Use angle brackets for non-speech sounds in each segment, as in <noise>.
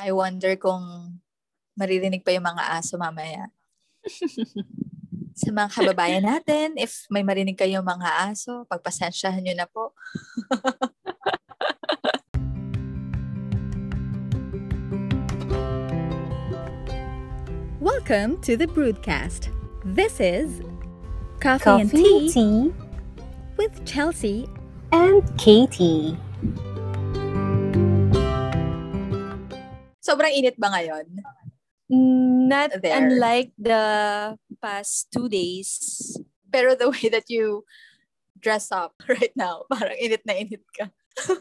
I wonder kung maririnig pa yung mga aso mamaya. <laughs> Sa mga kababayan natin, if may marinig kayong mga aso, pagpasensyahan nyo na po. <laughs> Welcome to the Broadcast. This is Coffee, Coffee and Tea tea with Chelsea. and Katie. Sobrang init ba ngayon? Not There. unlike the past two days. Pero the way that you dress up <laughs> right now, parang init na init ka. <laughs>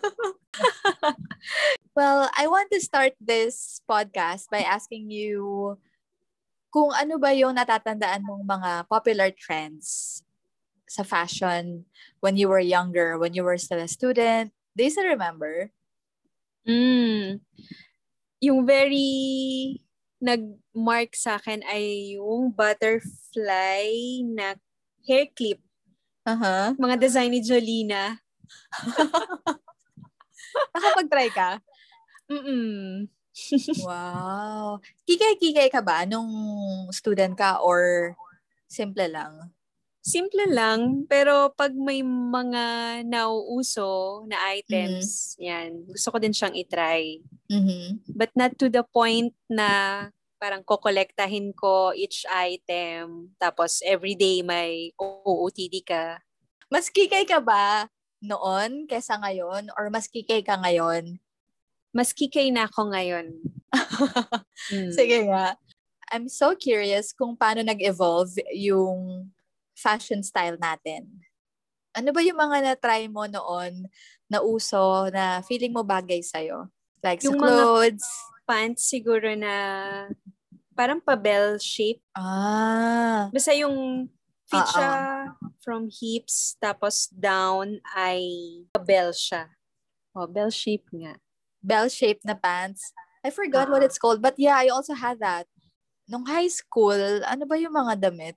well, I want to start this podcast by asking you kung ano ba yung natatandaan mong mga popular trends sa fashion when you were younger, when you were still a student. Do you still remember? Mm. Yung very nag-mark sa akin ay yung butterfly na hair clip. Uh-huh. Mga design ni Jolina. <laughs> Nakapag-try ka? Mm-mm. <laughs> Wow. Kikay-kikay ka ba nung student ka or simple lang? Simple lang, pero pag may mga nauuso na items, yan, gusto ko din siyang itry. Mhm. But not to the point na parang kokolektahin ko each item, tapos everyday may OOTD ka. Mas kikay ka ba noon kesa ngayon or mas kikay ka ngayon? Mas kikay na ako ngayon. <laughs> Mm. Sige nga. I'm so curious kung paano nag-evolve yung fashion style natin. Ano ba yung mga na-try mo noon na uso na feeling mo bagay sa'yo? Like sa Yung mga- clothes? Pants siguro na parang pa-bell shape. Ah. Basta yung Oo. siya from hips tapos down ay pa-bell siya. Oh, bell shape nga. bell-shaped na pants. I forgot what Ah. it's called. But yeah, I also had that. Nung high school, ano ba yung mga damit?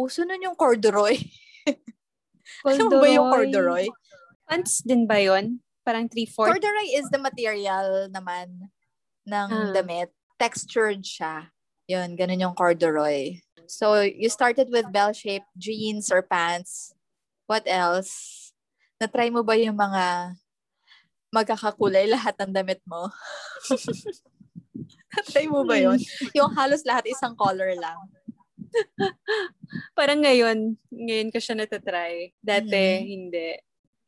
Uso nun yung corduroy. <laughs> Alam mo ba yung corduroy? Pants din ba yon? Parang 3-4? Corduroy is the material naman ng Ah. damit. Textured siya. Yun, ganun yung corduroy. So, you started with bell-shaped jeans or pants. What else? Na-try mo ba yung mga magkakakulay lahat ng damit mo? <laughs> Na-try mo ba yun? <laughs> Yung halos lahat isang color lang. <laughs> Parang ngayon, ngayon ko siya natatry. Dati, Mhm. hindi.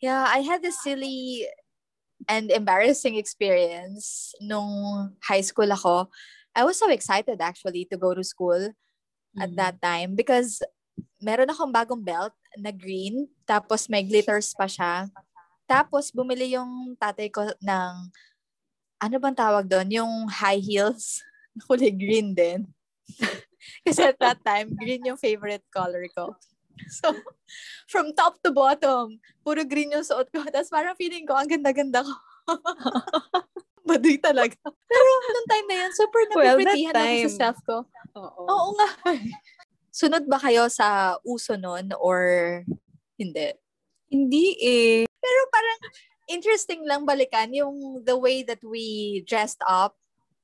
Yeah, I had this silly and embarrassing experience nung high school ako. I was so excited actually to go to school at Mhm. that time because meron akong bagong belt na green tapos may glitters pa siya. Tapos bumili yung tatay ko ng ano bang tawag doon? Yung high heels. <laughs> Kulay green din. Kasi at that time, green yung favorite color ko. So, from top to bottom, puro green yung suot ko. Tapos parang feeling ko, ang ganda-ganda ko. <laughs> Baduy talaga. Pero nung time na yun, super Well, that napipritihan ako sa self ko. Oo. Oo nga. <laughs> Sunod ba kayo sa uso nun or hindi? Hindi eh. Pero parang interesting lang balikan yung the way that we dressed up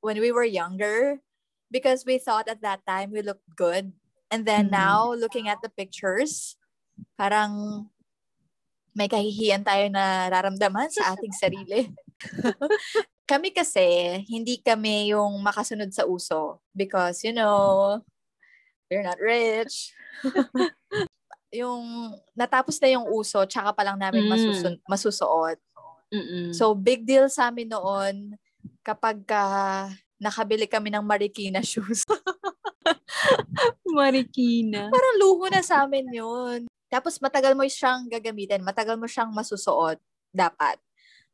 when we were younger because we thought at that time we looked good. And then Mhm. now, looking at the pictures, parang may kahihiyan tayo na nararamdaman sa ating sarili. <laughs> kami kasi, hindi kami yung makasunod sa uso because, you know, we're not rich. <laughs> yung natapos na yung uso, tsaka pa lang namin Mm. masusun- masusuot. Mm-mm. So, big deal sa amin noon kapag ka nakabili kami ng Marikina shoes. <laughs> Marikina. Parang luho na sa amin yun. Tapos matagal mo siyang gagamitin, matagal mo siyang masusuot, dapat.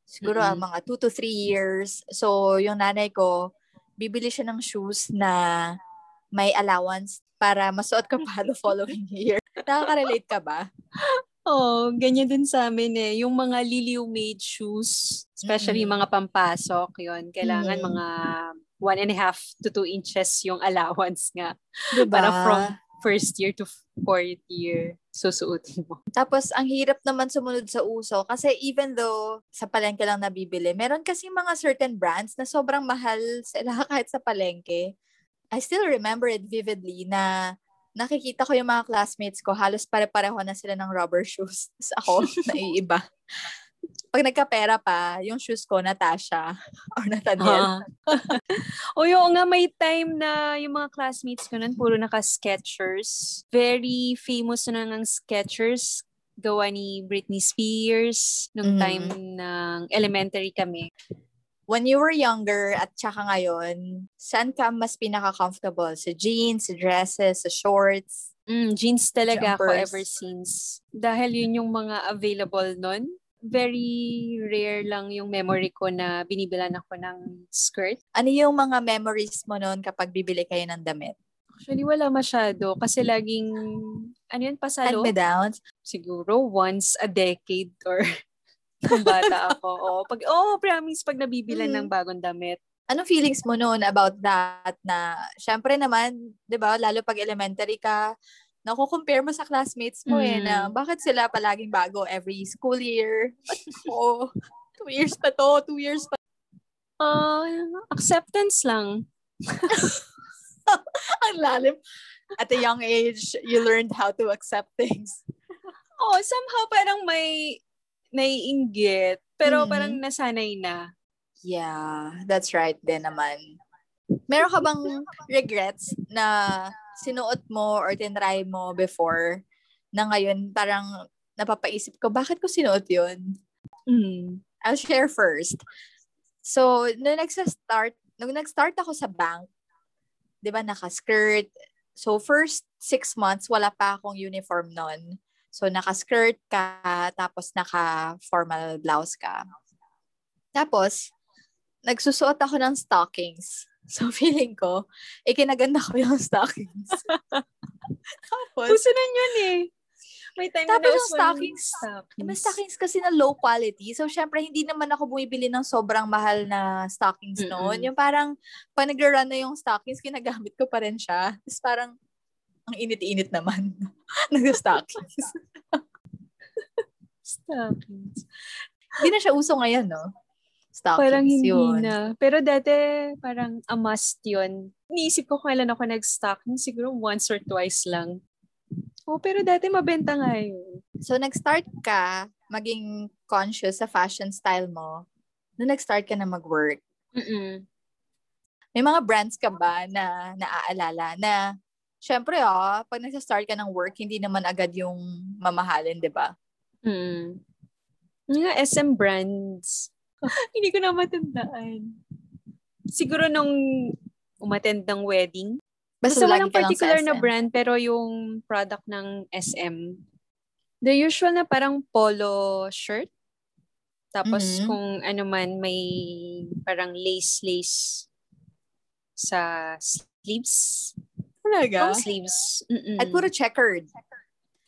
Siguro Mm-mm. mga 2 to 3 years. So, yung nanay ko, bibili siya ng shoes na may allowance para masuot ko pa the <laughs> following year. Nakaka-relate ka ba? Oh, ganyan din sa amin eh. Yung mga liliw made shoes, especially Mm-mm. mga pampasok, yon Kailangan Mm. mga one and a half to two inches yung allowance nga. Diba? Para from first year to fourth year susuotin mo. Tapos, ang hirap naman sumunod sa uso kasi even though sa palengke lang nabibili, meron kasi mga certain brands na sobrang mahal sila <laughs> kahit sa palengke. I still remember it vividly na nakikita ko yung mga classmates ko, halos pare-pareho na sila ng rubber shoes. <laughs> Tapos ako, <laughs> naiiba. Pag nagkapera pa, yung shoes ko, Natasha <laughs> or Nathaniel. <laughs> o yung nga, may time na yung mga classmates ko nun, puro naka-Skechers. Very famous na ng Skechers gawa ni Britney Spears nung Mm. time ng elementary kami. When you were younger at tsaka ngayon, saan ka mas pinaka-comfortable? Sa jeans, sa dresses, sa shorts? Mm, jeans talaga ako Jumpers. ever since. Dahil yun yung mga available nun. Very rare lang yung memory ko na binibilan ako ng skirt. Ano yung mga memories mo noon kapag bibili kayo ng damit? Actually, wala masyado. Kasi laging, ano yun, pasalo? Hand-me-downs? Siguro once a decade or <laughs> kung bata ako. Oh, pag, oh, promise, pag nabibilan Mm. ng bagong damit. Anong feelings mo noon about that na, syempre naman, di ba, lalo pag elementary ka, nakukompare mo sa classmates mo eh, Mm. na bakit sila palaging bago every school year? Ba't ako? <laughs> Two years pa to, two years pa. Ah, acceptance lang. <laughs> Ang lalim. At a young age, you learned how to accept things. <laughs> Oh, somehow parang may naiinggit. Pero Mhm. parang nasanay na. Yeah, that's right din naman. Meron ka bang regrets na sinuot mo or tinry mo before na ngayon parang napapaisip ko, bakit ko sinuot yun? Mm. I'll share first. So, nung nagsa-start, nung nag-start ako sa bank, di ba, naka-skirt. So, first six months, wala pa akong uniform nun. So, naka-skirt ka, tapos naka-formal blouse ka. Tapos, nagsusuot ako ng stockings. So, <laughs> feeling ko, ikinaganda ko yung stockings. <laughs> tapos, Puso na yun eh. May time Tapos na yung stockings, stockings. May stockings kasi na low quality. So, syempre, hindi naman ako bumibili ng sobrang mahal na stockings noon. Mm-mm. Yung parang, pag nag-run na yung stockings, ginagamit ko pa rin siya. Tapos parang, ang init-init naman. <laughs> Nag-stockings. Stockings. hindi na siya uso ngayon, no? Stockings, Parang hindi yun. na. Pero dati, parang a must yun. Iniisip ko kailan ako nag-stocking. Siguro once or twice lang. Oh, pero dati mabenta nga yun. So, nag-start ka maging conscious sa fashion style mo nung nag-start ka na mag-work. Mm-mm. May mga brands ka ba na naaalala na syempre ah, pag nagsa-start ka ng work, hindi naman agad yung mamahalin, di ba? Mm. Yung SM brands. <laughs> Hindi ko na matandaan. Siguro nung umattend ng wedding. Basta lagi walang particular na brand, pero yung product ng SM. The usual na parang polo shirt. Tapos Mhm. kung ano man, may parang lace-lace sa sleeves. Talaga? Long sleeves. Mm-mm. At puro checkered.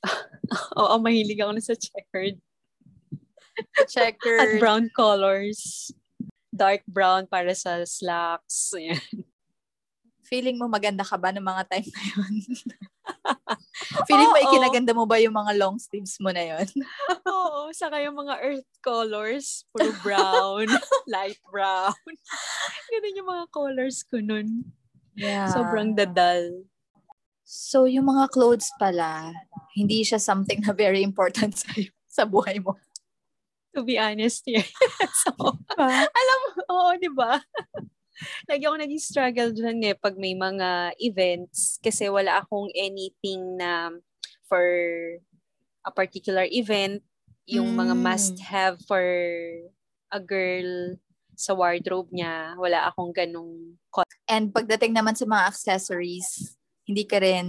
<laughs> Oo, mahilig ako na sa checkered. At Checkered. brown colors. Dark brown para sa slacks. Ayan. Feeling mo maganda ka ba ng mga time na yun? <laughs> Feeling mo Oo. ikinaganda mo ba yung mga long sleeves mo na yun? <laughs> Oo, saka yung mga earth colors. Puro brown, <laughs> light brown. Ganun yung mga colors ko nun. Yeah. Sobrang dadal. So, yung mga clothes pala, hindi siya something na very important sa sa buhay mo. To be honest here. <laughs> so, alam mo, oo, di ba? <laughs> Lagi ako naging struggle dyan eh pag may mga events kasi wala akong anything na for a particular event, yung mga Mm. must-have for a girl sa wardrobe niya, wala akong ganong And pagdating naman sa mga accessories, hindi ka rin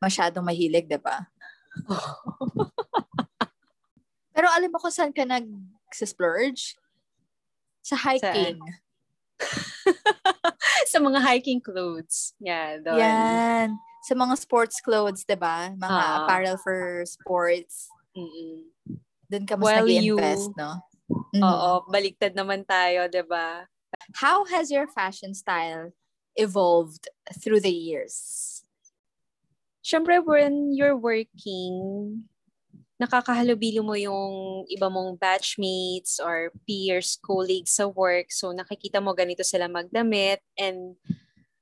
masyadong mahilig, di ba? <laughs> Pero alam mo kung saan ka nag-splurge? Sa hiking. <laughs> sa mga hiking clothes. Yeah, doon. Yan. Sa mga sports clothes, di ba? Mga Ah. apparel for sports. Mm-mm. Doon ka mas While nag-invest, you- no? Mm. Oo, baliktad naman tayo, 'di ba? How has your fashion style evolved through the years? syempre when you're working, nakakahalubilo mo yung iba mong batchmates or peers, colleagues sa work. So nakikita mo ganito sila magdamit and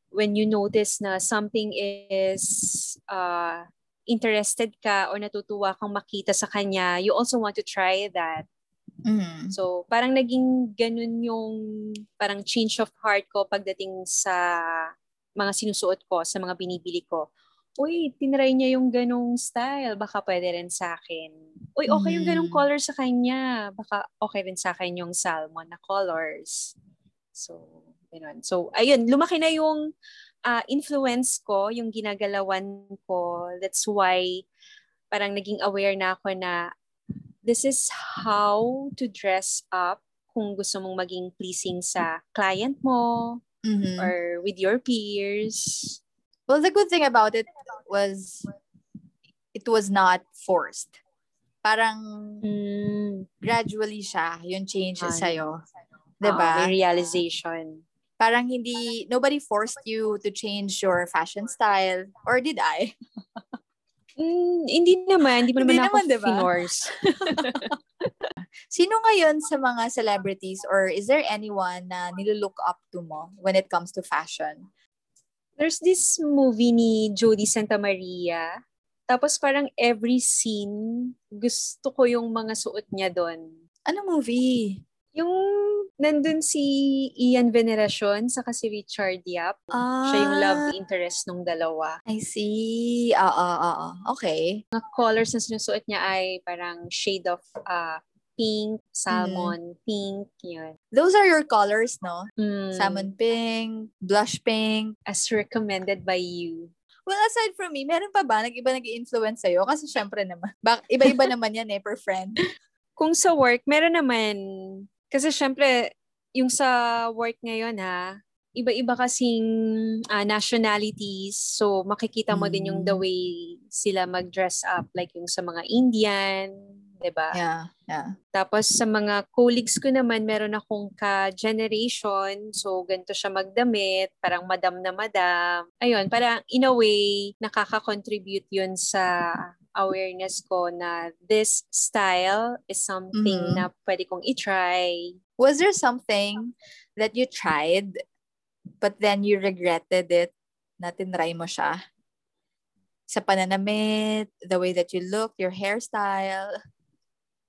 when you notice na something is uh, interested ka or natutuwa kang makita sa kanya, you also want to try that. Mm. So, parang naging ganun yung parang change of heart ko pagdating sa mga sinusuot ko, sa mga binibili ko. Uy, tinry niya yung ganong style. Baka pwede rin sa akin. Uy, okay yung ganong Mm. color sa kanya. Baka okay rin sa akin yung salmon na colors. So, ganun. So, ayun, lumaki na yung ah, influence ko, yung ginagalawan ko. That's why parang naging aware na ako na this is how to dress up kung gusto mong maging pleasing sa client mo Mhm. or with your peers. Well, the good thing about it was it was not forced. Parang Mm. gradually siya, yung changes Ah. sa'yo. Ah, 'Di ba? may realization. Parang hindi, nobody forced you to change your fashion style. Or did I? <laughs> Mm, hindi naman. Hindi mo Hindi naman ako naman, diba? finors. <laughs> <laughs> Sino ngayon sa mga celebrities or is there anyone na nilulook up to mo when it comes to fashion? There's this movie ni Jodie Santa Maria. Tapos parang every scene, gusto ko yung mga suot niya doon. Ano movie? Yung nandun si Ian Veneracion saka si Richard Yap. Ah, Siya yung love interest nung dalawa. I see. Oo, oo, oo. Okay. Mga colors na sinusuot niya ay parang shade of uh, pink, salmon, pink, yun. Those are your colors, no? Mm, Salmon pink, blush pink. As recommended by you. Well, aside from me, meron pa ba nag-iba nag-influence sa'yo? Kasi syempre naman, bak- iba-iba <laughs> naman yan eh, per friend. Kung sa work, meron naman. Kasi syempre, yung sa work ngayon ha, iba-iba kasing ah, nationalities. So, makikita mo din yung the Mm. way sila mag-dress up. Like yung sa mga Indian, 'di ba? Yeah, yeah. Tapos sa mga colleagues ko naman, meron akong ka-generation. So, ganito siya magdamit. Parang madam na madam. Ayun, parang in a way, nakaka-contribute yun sa awareness ko na this style is something Mhm. na pwede kong i-try. Was there something that you tried but then you regretted it na tinry mo siya? Sa pananamit, the way that you look, your hairstyle.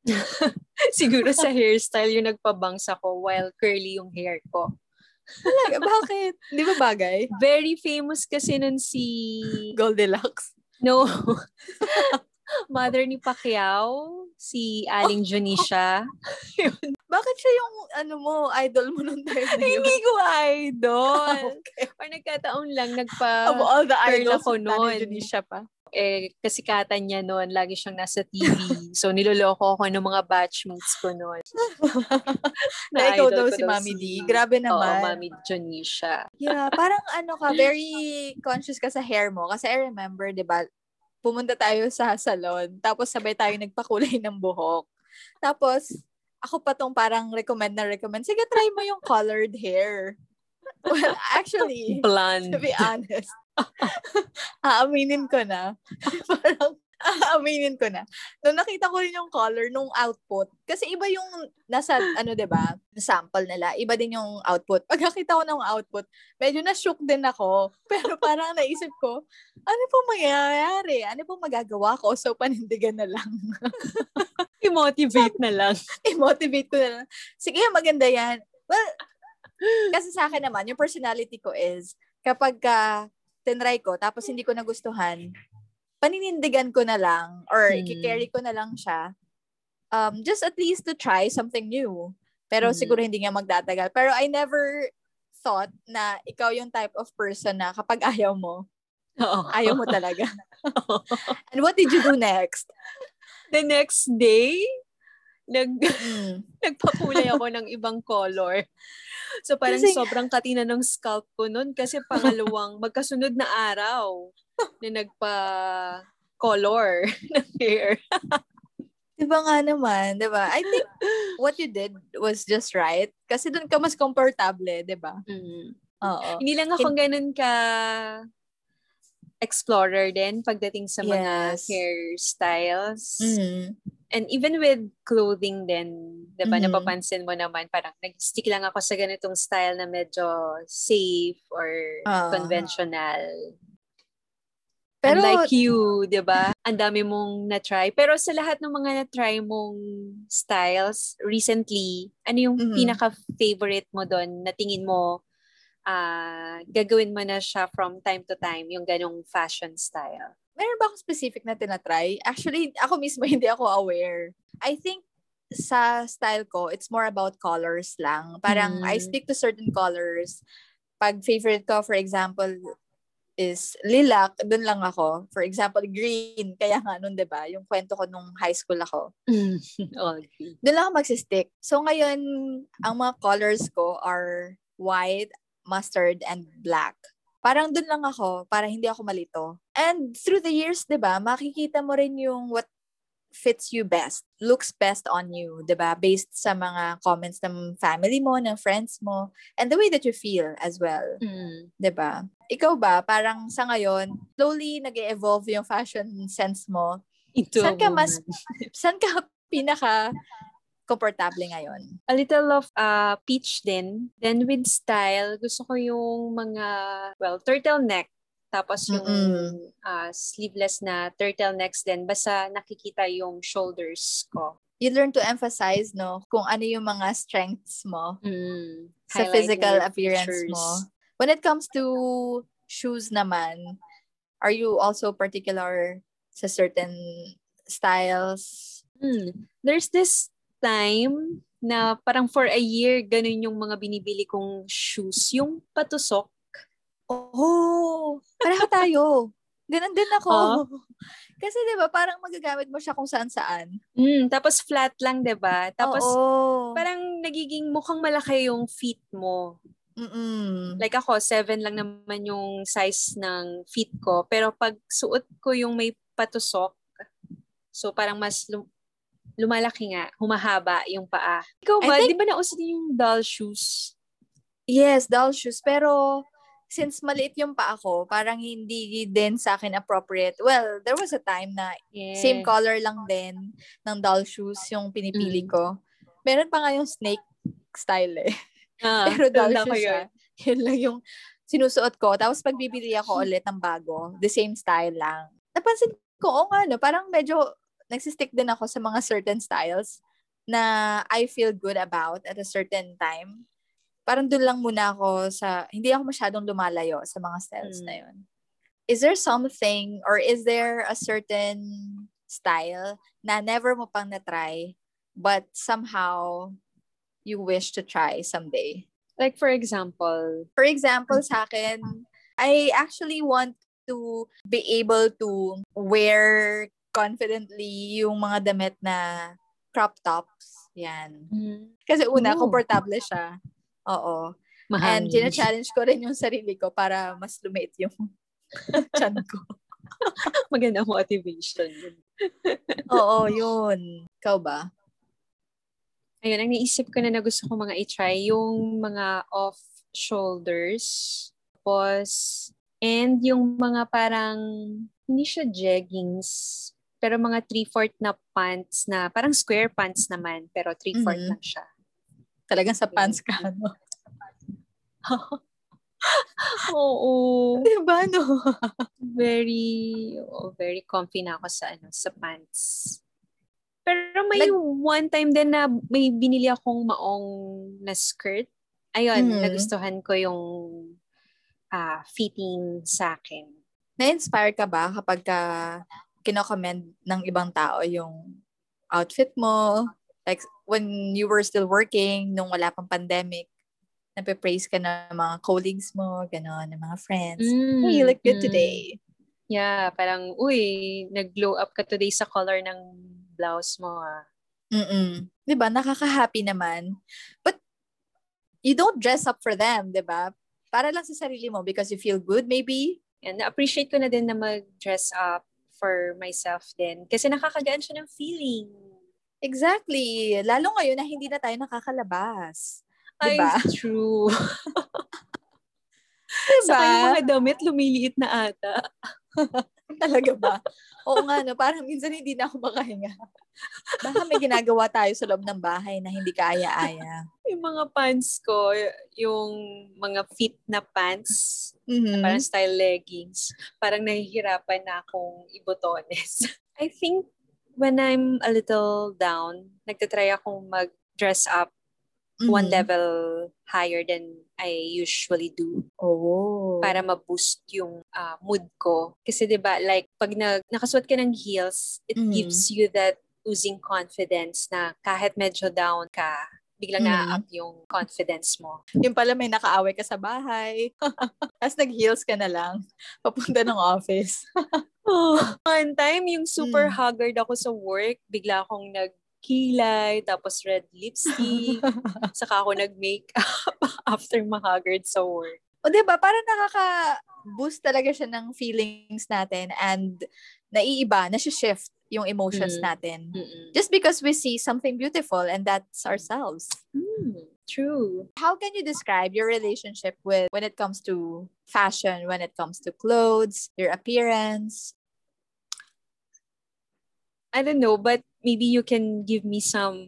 <laughs> Siguro sa hairstyle yung nagpabangs ako while curly yung hair ko. Talaga, bakit? Di ba bagay? Very famous kasi nun si Goldilocks. No. <laughs> Mother ni Pacquiao, si Aling Junisha. <laughs> Bakit siya yung, ano mo, idol mo nung time na yun? Hindi ko idol. Okay. Or nagkataon lang, nagpa... Of all the idols, Nanay nun. Junisha pa. Eh, kasikatan niya noon, lagi siyang nasa TV. so, niloloko ako ng mga batchmates ko noon. <laughs> Na ikaw idol daw si Mami D. Grabe Oo, naman. Mami Janisha. Yeah, parang ano ka, very conscious ka sa hair mo. Kasi I remember, di ba, pumunta tayo sa salon, tapos sabay tayo nagpakulay ng buhok. Tapos, ako pa tong parang recommend na recommend, sige, try mo yung colored hair. Well, actually, Blonde. to be honest, <laughs> aaminin ko na. <laughs> parang, aaminin ko na. Nung nakita ko rin yung color nung output, kasi iba yung nasa, ano, ba sample nila, iba din yung output. Pag nakita ko ng output, medyo na-shook din ako. <laughs> Pero parang naisip ko, ano pong mangyayari? Ano pong magagawa ko? So, panindigan na lang. I-motivate na lang. I-motivate ko na lang. Sige, maganda yan. Well, kasi sa akin naman, yung personality ko is, kapag ka tinry ko, tapos hindi ko nagustuhan, paninindigan ko na lang, or Hmm. i-carry ko na lang siya, um, just at least to try something new. Pero Hmm. siguro hindi nga magdatagal. Pero I never thought na ikaw yung type of person na kapag ayaw mo, Oo. ayaw mo talaga. <laughs> And what did you do next? The next day, nag <laughs> Mm. nagpakulay ako ng ibang color. So parang Kasi- sobrang katina ng scalp ko noon kasi <laughs> pangalawang magkasunod na araw na nagpa-color <laughs> ng hair. Diba nga naman, diba? I think what you did was just right. Kasi doon ka mas komportable, diba? Oo. Hindi lang ako ganun ka explorer din pagdating sa mga Yes. hairstyles. Mm. And even with clothing din, 'di ba? Mhm. Napapansin mo naman parang nag-stick lang ako sa ganitong style na medyo safe or Ah. conventional. Pero, Unlike you, 'di ba? Ang dami mong na-try. Pero sa lahat ng mga na-try mong styles recently, ano yung Mhm. pinaka-favorite mo doon na tingin mo ah gagawin mo na siya from time to time, yung ganong fashion style? meron ba akong specific na tinatry? Actually, ako mismo <laughs> hindi ako aware. I think sa style ko, it's more about colors lang. Parang I Mm. stick to certain colors. Pag favorite ko, for example, is lilac, dun lang ako. For example, green. <laughs> Kaya nga nun, 'di ba Yung kwento ko nung high school ako. All green. Doon lang ako magsistick. So ngayon, ang mga colors ko are white, mustard, and black. Parang doon lang ako para hindi ako malito. And through the years, 'di ba, makikita mo rin yung what fits you best, looks best on you, 'di ba? Based sa mga comments ng family mo, ng friends mo, and the way that you feel as well, Mm. 'di ba? Ikaw ba, parang sa ngayon, slowly nag-evolve yung fashion sense mo. Ito Saan ka mas. <laughs> Saan ka pinaka komportable ngayon? A little of uh, peach din. Then with style, gusto ko yung mga, well, turtleneck. Tapos yung Mm-mm. uh, sleeveless na turtlenecks din. Basta nakikita yung shoulders ko. You learn to emphasize, no, kung ano yung mga strengths mo Mm. sa physical appearance features. mo. When it comes to shoes naman, are you also particular sa certain styles? Mm. There's this time na parang for a year, ganun yung mga binibili kong shoes. Yung patusok. Oh, pareho tayo. Ganon din ako. Ah. <laughs> Kasi 'di ba, parang magagamit mo siya kung saan-saan. Mm, tapos flat lang, 'di ba? Tapos Oo. parang nagiging mukhang malaki yung feet mo. Mm-mm. Like ako, seven lang naman yung size ng feet ko. Pero pag suot ko yung may patusok, so parang mas lum- lumalaki nga, humahaba yung paa. Ikaw ba, think- di ba nauso din yung doll shoes? Yes, doll shoes. Pero since maliit yung paa ko, parang hindi din sa akin appropriate. Well, there was a time na Yeah. same color lang din ng doll shoes yung pinipili Mm. ko. Meron pa nga yung snake style eh. Ah, <laughs> Pero doll shoes siya. Yun lang yung sinusuot ko. Tapos pag bibili ako <laughs> ulit ng bago, the same style lang. Napansin ko, oo nga, no, parang medyo nagsistick din ako sa mga certain styles na I feel good about at a certain time. Parang doon lang muna ako sa, hindi ako masyadong lumalayo sa mga styles Mm. na yun. Is there something or is there a certain style na never mo pang na-try but somehow you wish to try someday? Like for example, For example, sa akin, I actually want to be able to wear confidently yung mga damit na crop tops. Yan. Kasi una, Oh. komportable siya. Oo. And mahangin. gina-challenge ko rin yung sarili ko para mas lumiit yung <laughs> chan ko. <laughs> Maganda motivation. Oo, yun. Ikaw ba? Ayun, ang naisip ko na na gusto ko mga i-try, yung mga off-shoulders. Tapos, and yung mga parang, hindi siya jeggings, pero mga 3-4 na pants na, parang square pants naman, pero 3-4 Mhm. lang siya. Talagang sa pants ka, no? <laughs> Oo. <laughs> Diba, no? Very, oh, very comfy na ako sa, ano, sa pants. Pero may Nag- one time din na may binili akong maong na skirt. Ayun, Mhm. nagustuhan ko yung ah, fitting sa akin. Na-inspire ka ba kapag ka kinokomment ng ibang tao yung outfit mo? Like, when you were still working, nung wala pang pandemic, nape-praise ka ng mga colleagues mo, gano'n, ng mga friends. Mm, Hey, you look good mm. today. Yeah, parang, uy, nag-glow up ka today sa color ng blouse mo. Ah. Mm-mm. 'Di ba Nakaka-happy naman. But, you don't dress up for them, 'di ba Para lang sa sarili mo because you feel good, maybe. And na-appreciate ko na din na mag-dress up for myself din. Kasi nakakagaan siya ng feeling. Exactly. Lalo ngayon na hindi na tayo nakakalabas. Ay, Diba? true. <laughs> Diba? Saka yung mga damit, lumiliit na ata. <laughs> <laughs> Talaga ba? Oo nga, no? Parang minsan hindi na ako makahinga. <laughs> Baka may ginagawa tayo sa loob ng bahay na hindi kaaya-aya. Yung mga pants ko, yung mga fit na pants, Mhm. parang style leggings, parang nahihirapan na akong ibotones. <laughs> I think when I'm a little down, nagtatry akong mag-dress up one Mhm. level higher than I usually do Oo. para ma-boost yung ah, mood ko. Kasi 'di ba like pag nag nakasuot ka ng heels, it Mhm. gives you that oozing confidence na kahit medyo down ka, biglang Mhm. na-up yung confidence mo. Yung pala may nakaaway ka sa bahay. <laughs> Tapos nag-heels ka na lang. <laughs> Papunta ng office. <laughs> One time, yung super Mm. haggard ako sa work, bigla akong nagkilay, tapos red lipstick, <laughs> saka ako nag-makeup <laughs> after ma-haggard sa work. O diba, parang nakaka-boost talaga siya ng feelings natin and naiiba, nasi-shift yung emotions Mm. natin. Mm-mm. Just because we see something beautiful and that's ourselves. Mm, true. How can you describe your relationship with when it comes to fashion, when it comes to clothes, your appearance? I don't know, but maybe you can give me some.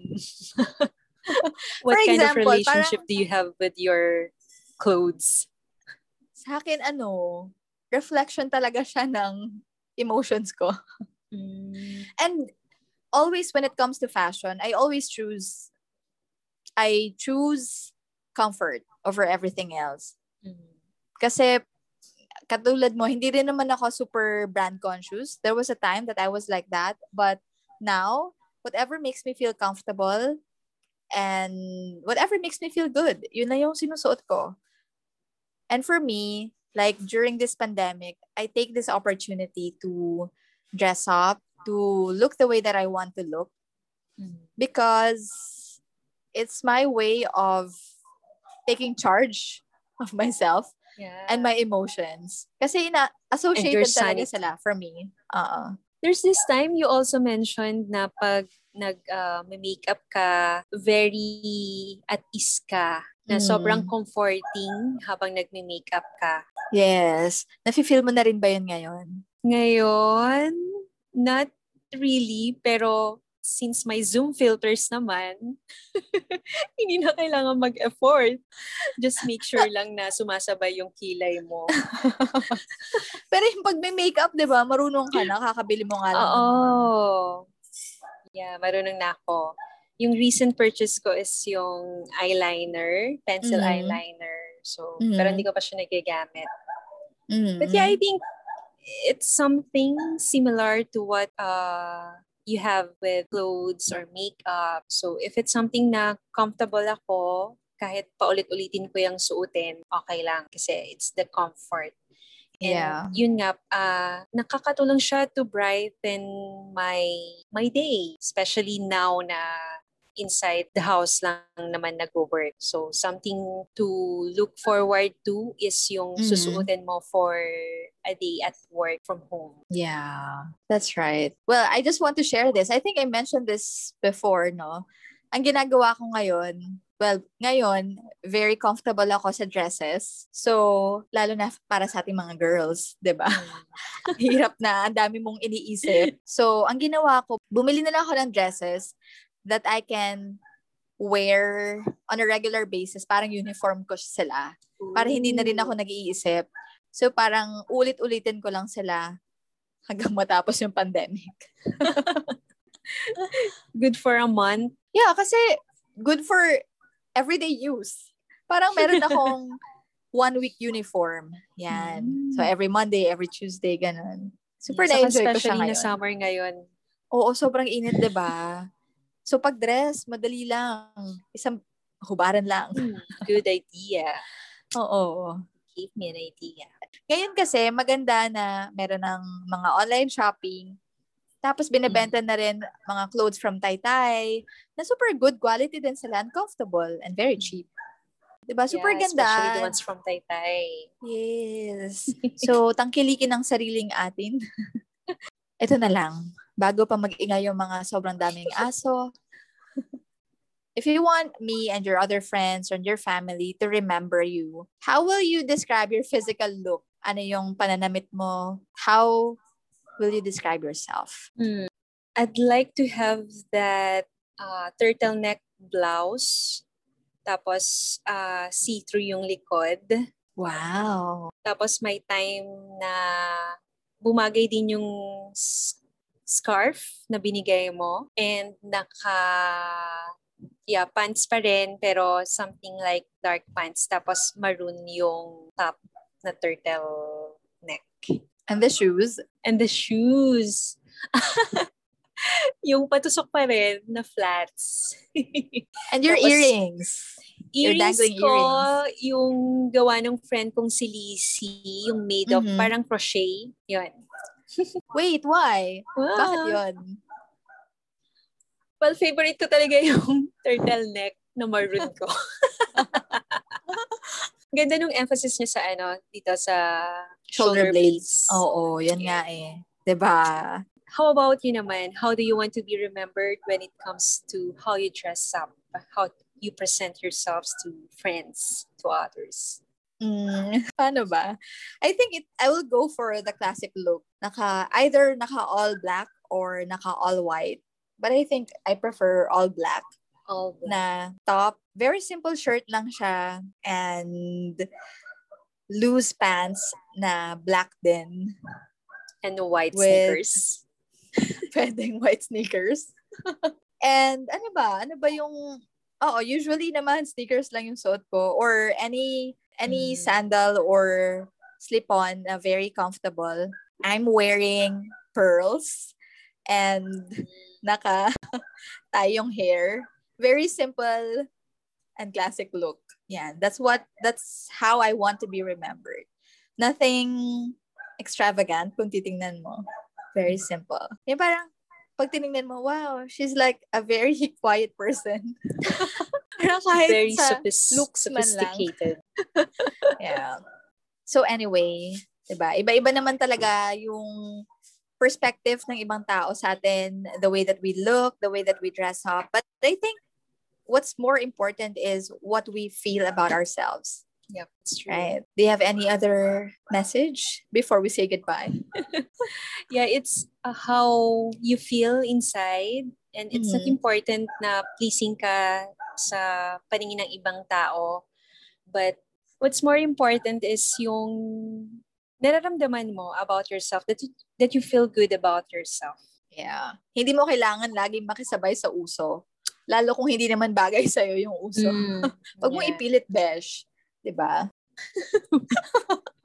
<laughs> what For kind example, of relationship do you have with your clothes? Sa akin, ano, reflection talaga siya ng emotions ko. And always when it comes to fashion, I always choose I choose comfort over everything else. Kasi katulad mo, hindi rin naman ako super brand conscious. There was a time that I was like that, but now whatever makes me feel comfortable and whatever makes me feel good, yun na yung sinusuot ko. And for me, like during this pandemic, I take this opportunity to dress up, to look the way that I want to look because it's my way of taking charge of myself Yeah. and my emotions. Kasi ina associated talaga sila for me. Uh, There's this time you also mentioned na pag nag uh, makeup ka, very at ease ka, na Mm. sobrang comforting habang nagme-makeup ka. yes. Nafe-feel mo na rin ba yun ngayon? Ngayon, not really, pero since may Zoom filters naman, <laughs> hindi na kailangan mag-effort. Just make sure <laughs> lang na sumasabay yung kilay mo. <laughs> Pero yung pag may makeup, di ba, marunong ka na, kakabili mo nga lang. Oo. Yeah, marunong na ako. Yung recent purchase ko is yung eyeliner, pencil Mhm. eyeliner. So, Mhm. pero hindi ko pa siya nagagamit. Mm. But yeah, I think it's something similar to what uh you have with clothes or makeup. So if it's something na comfortable ako, kahit paulit-ulitin ko yung suotin, okay lang kasi it's the comfort. And Yeah. yun nga, ah, nakakatulong siya to brighten my my day. Especially now na inside the house lang naman nag-work. So, something to look forward to is yung Mhm. susuotin mo for a day at work from home. Yeah, that's right. Well, I just want to share this. I think I mentioned this before, no? Ang ginagawa ko ngayon, well, ngayon, very comfortable ako sa dresses. So, lalo na para sa ating mga girls, <laughs> 'di ba? Hirap na, ang dami mong iniisip. So, ang ginawa ko, bumili na lang ako ng dresses that I can wear on a regular basis. Parang uniform ko sila. Para hindi na rin ako nag-iisip. So, parang ulit-ulitin ko lang sila hanggang matapos yung pandemic. <laughs> Good for a month. Yeah, kasi good for everyday use. Parang meron akong <laughs> one week uniform. Yan. So, every Monday, every Tuesday, ganun. Super Saka na-enjoy ko siya especially ngayon. na summer ngayon. Oo, sobrang init, 'di ba? So, pag dress, madali lang. Isang hubaran lang. <laughs> Good idea. Oo. Gave me an idea. Ngayon kasi, maganda na meron ng mga online shopping. Tapos, binibenta na rin mga clothes from Taytay na super good quality din sila and comfortable and very cheap. Diba? Super yeah, ganda. Especially the ones from Taytay. Yes. <laughs> So, tangkilikin ang sariling atin. <laughs> Ito na lang. Bago pa mag-ingay yung mga sobrang daming aso. <laughs> If you want me and your other friends and your family to remember you, how will you describe your physical look ano yung pananamit mo, how will you describe yourself? Hmm. I'd like to have that uh, turtleneck blouse. Tapos, uh, see-through yung likod. Wow. Tapos, may time na bumagay din yung scarf na binigay mo. And naka, yeah, pants pa rin, pero something like dark pants. Tapos, maroon yung top na turtle neck. And the shoes. And the shoes. <laughs> yung patusok pa rin na flats. <laughs> And your Tapos, earrings. Your earrings dangling ko, yung gawa ng friend kong si Lizzie, yung made of Mhm. parang crochet. Yun. <laughs> Wait, why? Bakit Wow. yun? Well, favorite ko talaga yung <laughs> turtleneck na maroon ko. <laughs> Ganda nung emphasis niya sa ano, dito sa Shoulder blades. Oo, yan nga eh. ba? How about you naman? How do you want to be remembered when it comes to how you dress up? How you present yourselves to friends, to others? Mm, <laughs> paano ba? I think it I will go for the classic look. Naka either naka all black or naka all white. But I think I prefer all black All black. na top. Very simple shirt lang siya and loose pants na black din. and white With- sneakers. <laughs> Pwedeng white sneakers. <laughs> and ano ba? Ano ba yung Oo, usually naman sneakers lang yung suot ko or any any Mm. sandal or slip-on na very comfortable. I'm wearing pearls and naka <laughs> tie yung hair. Very simple and classic look. Yeah, that's what that's how I want to be remembered. Nothing extravagant kung titingnan mo. Very simple. Yung parang pag tinignan mo, wow, she's like a very <laughs> quiet person. <laughs> parang kahit Very sa sophis- looks sophisticated. <laughs> Yeah. So anyway, 'di ba? Iba-iba naman talaga yung perspective ng ibang tao sa atin, the way that we look, the way that we dress up. But I think what's more important is what we feel about ourselves, Yep, it's true. right? Do you have any other message before we say goodbye? <laughs> Yeah, it's uh, how you feel inside and it's not Mhm. important na pleasing ka sa paningin ng ibang tao. But what's more important is yung nararamdaman mo about yourself, that you, that you feel good about yourself. Yeah. Hindi mo kailangan laging makisabay sa uso. Lalo kung hindi naman bagay <laughs> sa'yo yung uso. <laughs> Pag mo Yeah. ipilit, besh. 'di ba? <laughs>